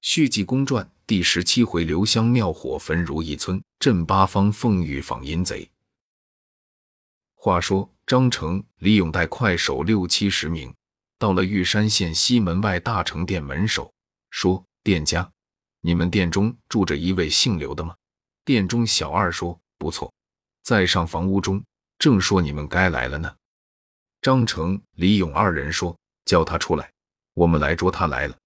续记公传第十七回：刘香庙火焚如意村，镇八方凤玉访阴贼。话说张成、李勇带快手六七十名，到了玉山县西门外大成店门首，说：“店家，你们店中住着一位姓刘的吗？”店中小二说：“不错，在上房屋中，正说你们该来了呢。”张成、李勇二人说：“叫他出来，我们来捉他来了。”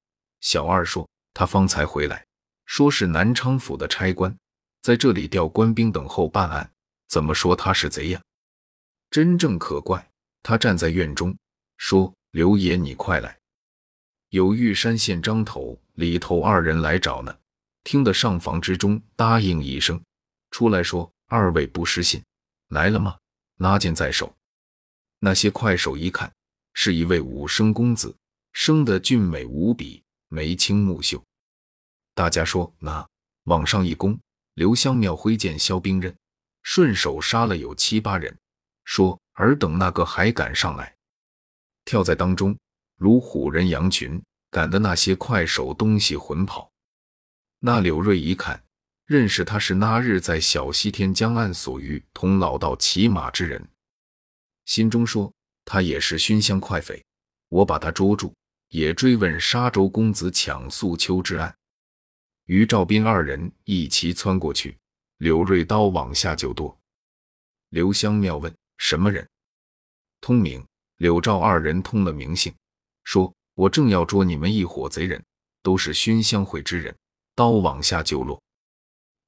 小二说。他方才回来，说是南昌府的差官，在这里调官兵等候办案。怎么说他是贼呀？真正可怪，他站在院中说：“刘爷，你快来，有玉山县张头、李头二人来找呢。”听得上房之中答应一声，出来说：“二位不失信，来了吗？拉剑在手。”那些快手一看，是一位武生公子，生得俊美无比。眉清目秀，大家说那往上一攻，刘香庙挥剑削兵刃，顺手杀了有七八人。说尔等那个还敢上来，跳在当中如虎人羊群，赶得那些快手东西魂跑。那柳瑞一看，认识他是那日在小西天江岸所遇同老道骑马之人，心中说他也是熏香快匪，我把他捉住。也追问沙洲公子抢素秋之案，于赵斌二人一齐窜过去，柳瑞刀往下就剁。刘香庙问什么人？通名。柳赵二人通了名姓，说：“我正要捉你们一伙贼人，都是熏香会之人。”刀往下就落。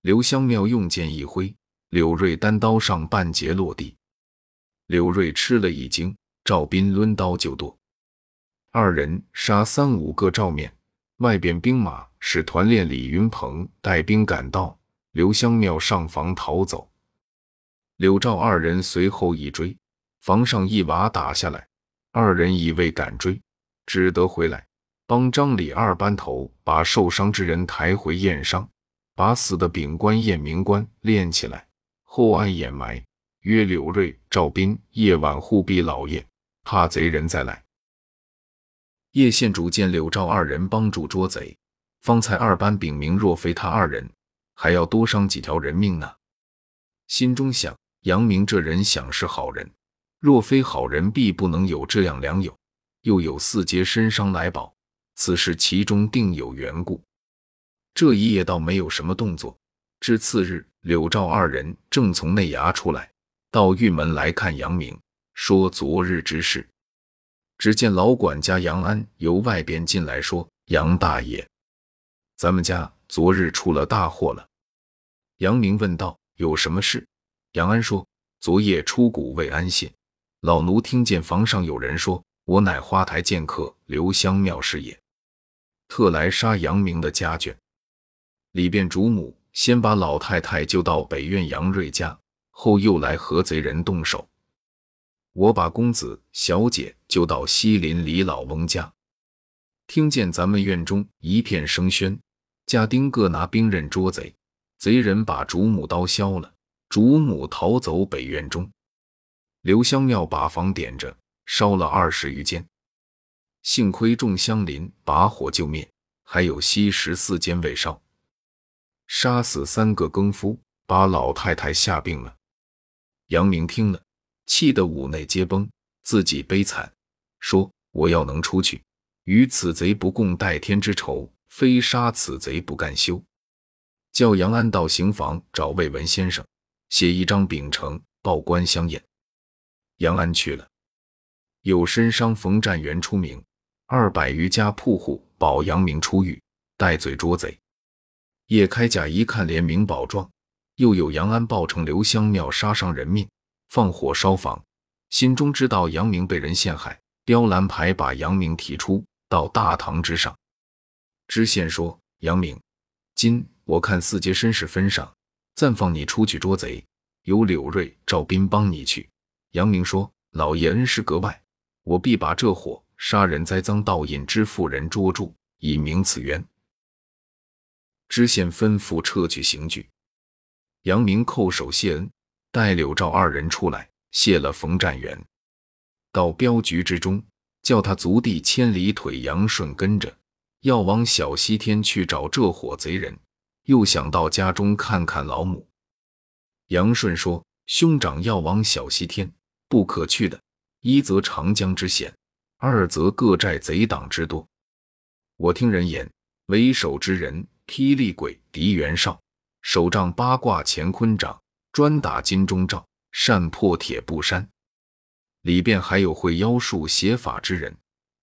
刘香庙用剑一挥，柳瑞单刀上半截落地。柳瑞吃了一惊，赵斌抡刀就剁。二人杀三五个照面，外边兵马使团练李云鹏带兵赶到，刘香庙上房逃走。柳赵二人随后一追，房上一瓦打下来，二人已未敢追，只得回来帮张李二班头把受伤之人抬回验伤，把死的秉官验明官殓起来，后暗掩埋，约柳瑞、赵斌夜晚护庇老爷，怕贼人再来。叶县主见柳赵二人帮助捉贼，方才二班禀明，若非他二人，还要多伤几条人命呢。心中想：杨明这人想是好人，若非好人，必不能有这样良友。又有四阶身伤来保，此事其中定有缘故。这一夜倒没有什么动作。至次日，柳赵二人正从内衙出来，到玉门来看杨明，说昨日之事。只见老管家杨安由外边进来，说：“杨大爷，咱们家昨日出了大祸了。”杨明问道：“有什么事？”杨安说：“昨夜出谷未安歇，老奴听见房上有人说，我乃花台剑客刘香庙师也，特来杀杨明的家眷。里边主母先把老太太救到北院杨瑞家，后又来和贼人动手。”我把公子小姐救到西林李老翁家，听见咱们院中一片声喧，家丁各拿兵刃捉贼，贼人把主母刀削了，主母逃走北院中。刘香庙把房点着，烧了二十余间，幸亏众乡邻把火救灭，还有西十四间未烧，杀死三个更夫，把老太太吓病了。杨明听了。气得五内皆崩，自己悲惨，说：“我要能出去，与此贼不共戴天之仇，非杀此贼不干休。”叫杨安到刑房找魏文先生，写一张禀呈报官相验。杨安去了，有身伤冯占元出名，二百余家铺户保杨明出狱，戴罪捉贼。叶开甲一看联名保状，又有杨安报成刘香庙杀伤人命。放火烧房，心中知道杨明被人陷害，雕蓝牌把杨明提出到大堂之上。知县说：“杨明，今我看四杰绅士分上，暂放你出去捉贼，由柳瑞、赵斌帮你去。”杨明说：“老爷恩师格外，我必把这伙杀人栽赃盗印之妇人捉住，以明此冤。”知县吩咐撤去刑具，杨明叩首谢恩。带柳赵二人出来，谢了冯占元，到镖局之中，叫他族弟千里腿杨顺跟着，要往小西天去找这伙贼人，又想到家中看看老母。杨顺说：“兄长要往小西天，不可去的。一则长江之险，二则各寨贼党之多。我听人言，为首之人霹雳鬼狄元绍，手仗八卦乾坤掌，专打金钟罩，善破铁布衫。里边还有会妖术邪法之人。”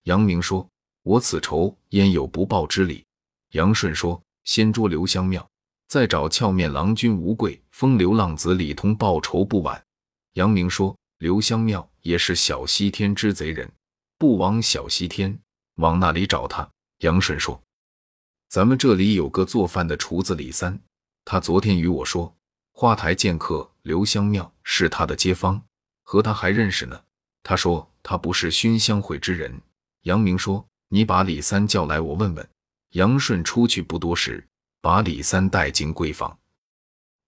杨明说：“我此仇焉有不报之理？”杨顺说：“先捉刘香庙。”再找俏面郎君吴贵、风流浪子李通报仇不晚。杨明说：“刘香庙也是小西天之贼人，不往小西天，往那里找他？”杨顺说：“咱们这里有个做饭的厨子李三，他昨天与我说，花台剑客刘香庙是他的街坊，和他还认识呢。他说他不是熏香会之人。”杨明说：“你把李三叫来，我问问。”杨顺出去不多时。把李三带进闺房，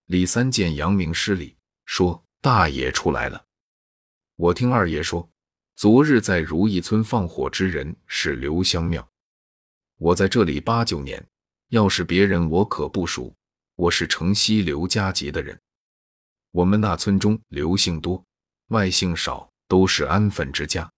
李三见杨明失礼，说：“大爷出来了。我听二爷说，昨日在如意村放火之人是刘香庙。我在这里八九年，要是别人我可不熟。我是城西刘家集的人，我们那村中刘姓多，外姓少，都是安分之家。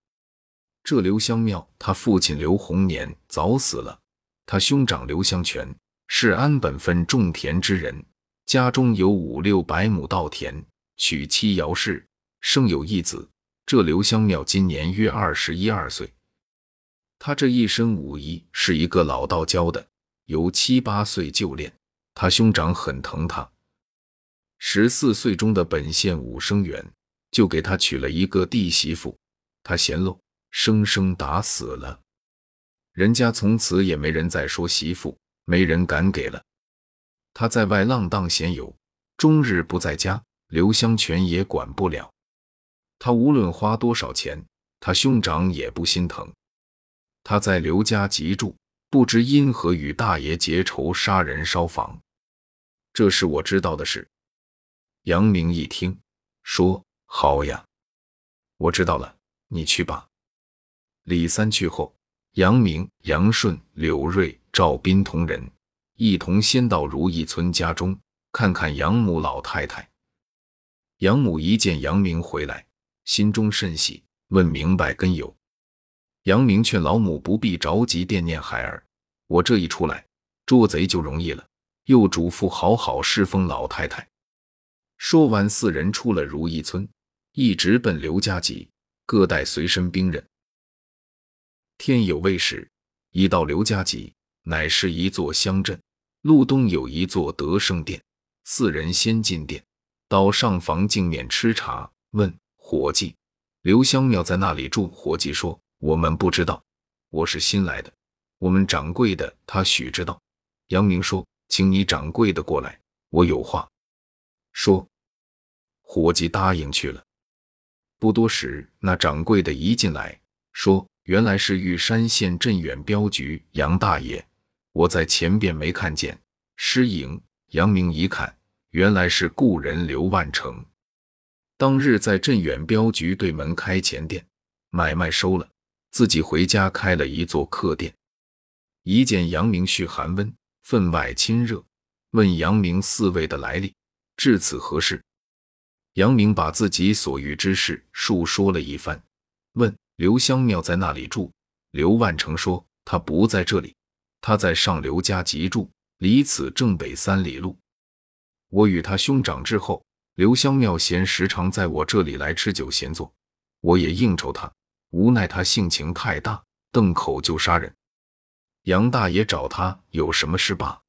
这刘香庙，他父亲刘洪年早死了，他兄长刘香全。”是安本分种田之人，家中有五六百亩稻田，娶妻姚氏，生有一子。这刘香庙今年约二十一二岁。他这一身武艺是一个老道教的，由七八岁就练。他兄长很疼他，十四岁中的本县武生元就给他娶了一个弟媳妇，他嫌漏，生生打死了。人家从此也没人再说媳妇。没人敢给了。他在外浪荡闲游，终日不在家，刘香全也管不了。他无论花多少钱，他兄长也不心疼。他在刘家集住，不知因何与大爷结仇，杀人烧房。这是我知道的事。杨明一听，说：“好呀，我知道了，你去吧。”李三去后，杨明、杨顺、柳瑞。赵斌同人一同先到如意村家中看看养母老太太。养母一见杨明回来，心中甚喜，问明白根由。杨明劝老母不必着急惦念孩儿，我这一出来捉贼就容易了。又嘱咐好好侍奉老太太。说完，四人出了如意村，一直奔刘家集，各带随身兵刃。天有未时，已到刘家集。乃是一座乡镇，路东有一座德胜殿。四人先进殿，到上房镜面吃茶。问伙计：“刘香庙在那里住？”伙计说：“我们不知道，我是新来的。我们掌柜的他许知道。”杨明说：“请你掌柜的过来，我有话说。”伙计答应去了。不多时，那掌柜的一进来，说：“原来是玉山县镇远镖局杨大爷。”我在前边没看见失迎，杨明一看，原来是故人刘万成。当日在镇远镖局对门开钱店，买卖收了，自己回家开了一座客店。一见杨明续寒温，分外亲热，问杨明四位的来历，至此何事？杨明把自己所遇之事述说了一番，问刘香庙在那里住。刘万成说他不在这里。他在上刘家集住，离此正北三里路。我与他兄长之后，刘香庙闲时常在我这里来吃酒闲坐，我也应酬他，无奈他性情太大，瞪口就杀人。杨大爷找他有什么事吧？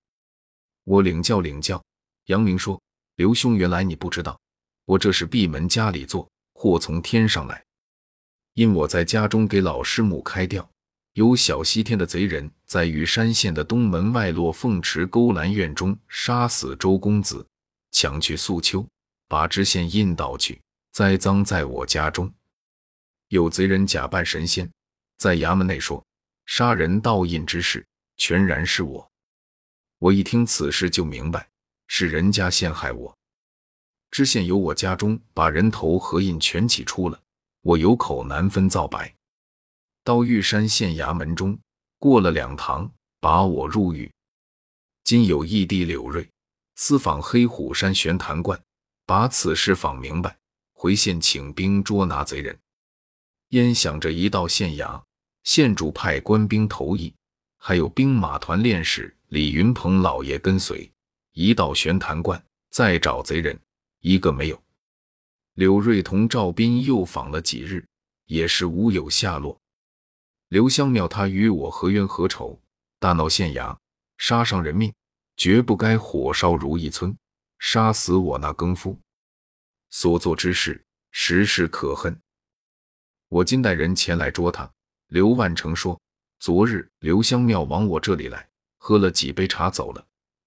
我领教领教。杨明说：“刘兄，原来你不知道，我这是闭门家里坐，祸从天上来，因我在家中给老师母开吊。”有小西天的贼人，在羽山县的东门外落凤池勾栏院中杀死周公子，抢去素秋，把知县印倒去，栽赃在我家中。有贼人假扮神仙，在衙门内说杀人盗印之事，全然是我。我一听此事就明白，是人家陷害我。知县由我家中把人头和印全起出了，我有口难分皂白。到玉山县衙门中，过了两堂，把我入狱。今有义弟柳瑞私访黑虎山玄坛观，把此事访明白，回县请兵捉拿贼人。焉想着一到县衙，县主派官兵投役，还有兵马团练使李云鹏老爷跟随。一到玄坛观，再找贼人，一个没有。柳瑞同赵斌又访了几日，也是无有下落。刘香庙他与我何冤何仇？大闹县衙，杀伤人命，绝不该火烧如意村，杀死我那更夫。所做之事，实是可恨。我今带人前来捉他。刘万成说，昨日刘香庙往我这里来，喝了几杯茶走了。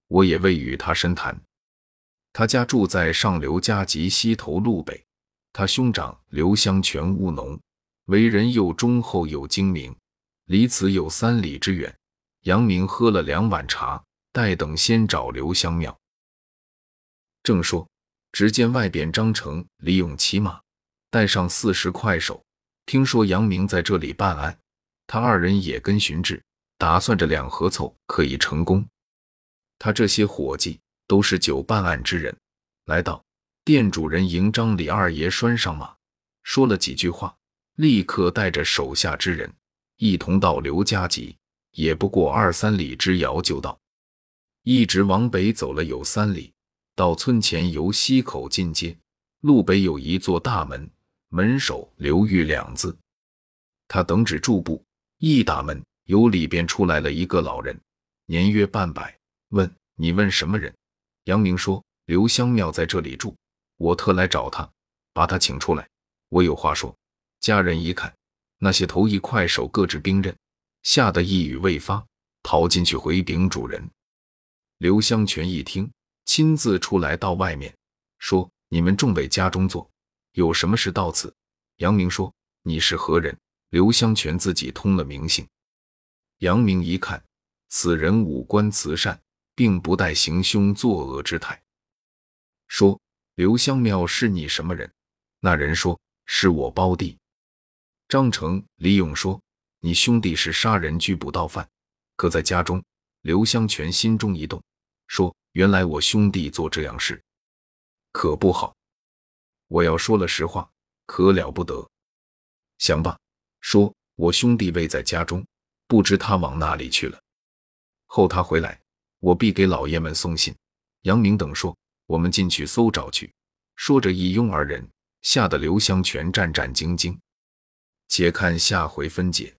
我也未与他深谈。他家住在上刘家集西头路北。他兄长刘香全务农，为人又忠厚又精明，离此有三里之远。杨明喝了两碗茶，待等先找刘香庙。正说，只见外边张成、李勇骑马，带上四十快手。听说杨明在这里办案，他二人也跟寻至，打算着两合凑可以成功。他这些伙计都是久办案之人，来到店主人迎张李二爷拴上马，说了几句话，立刻带着手下之人一同到刘家集，也不过二三里之遥就到，一直往北走了有三里，到村前由西口进街，路北有一座大门，门首刘玉两字。他等止住步，一打门，由里边出来了一个老人，年约半百。问你问什么人？杨明说：“刘香庙在这里住，我特来找他，把他请出来，我有话说。”家人一看，那些头一快手各执兵刃，吓得一语未发，跑进去回禀主人。刘香全一听，亲自出来到外面说：“你们众位家中坐，有什么事到此？”杨明说：“你是何人？”刘香全自己通了名姓。杨明一看，此人五官慈善。并不带行凶作恶之态。说刘香庙是你什么人？那人说是我胞弟张成。李勇说你兄弟是杀人拘捕盗犯，可在家中。刘香全心中一动，说原来我兄弟做这样事，可不好。我要说了实话，可了不得。想罢，说我兄弟未在家中，不知他往哪里去了。后他回来。我必给老爷们送信。杨明等说：“我们进去搜找去。”说着一拥而人，吓得刘湘全战战兢兢。且看下回分解。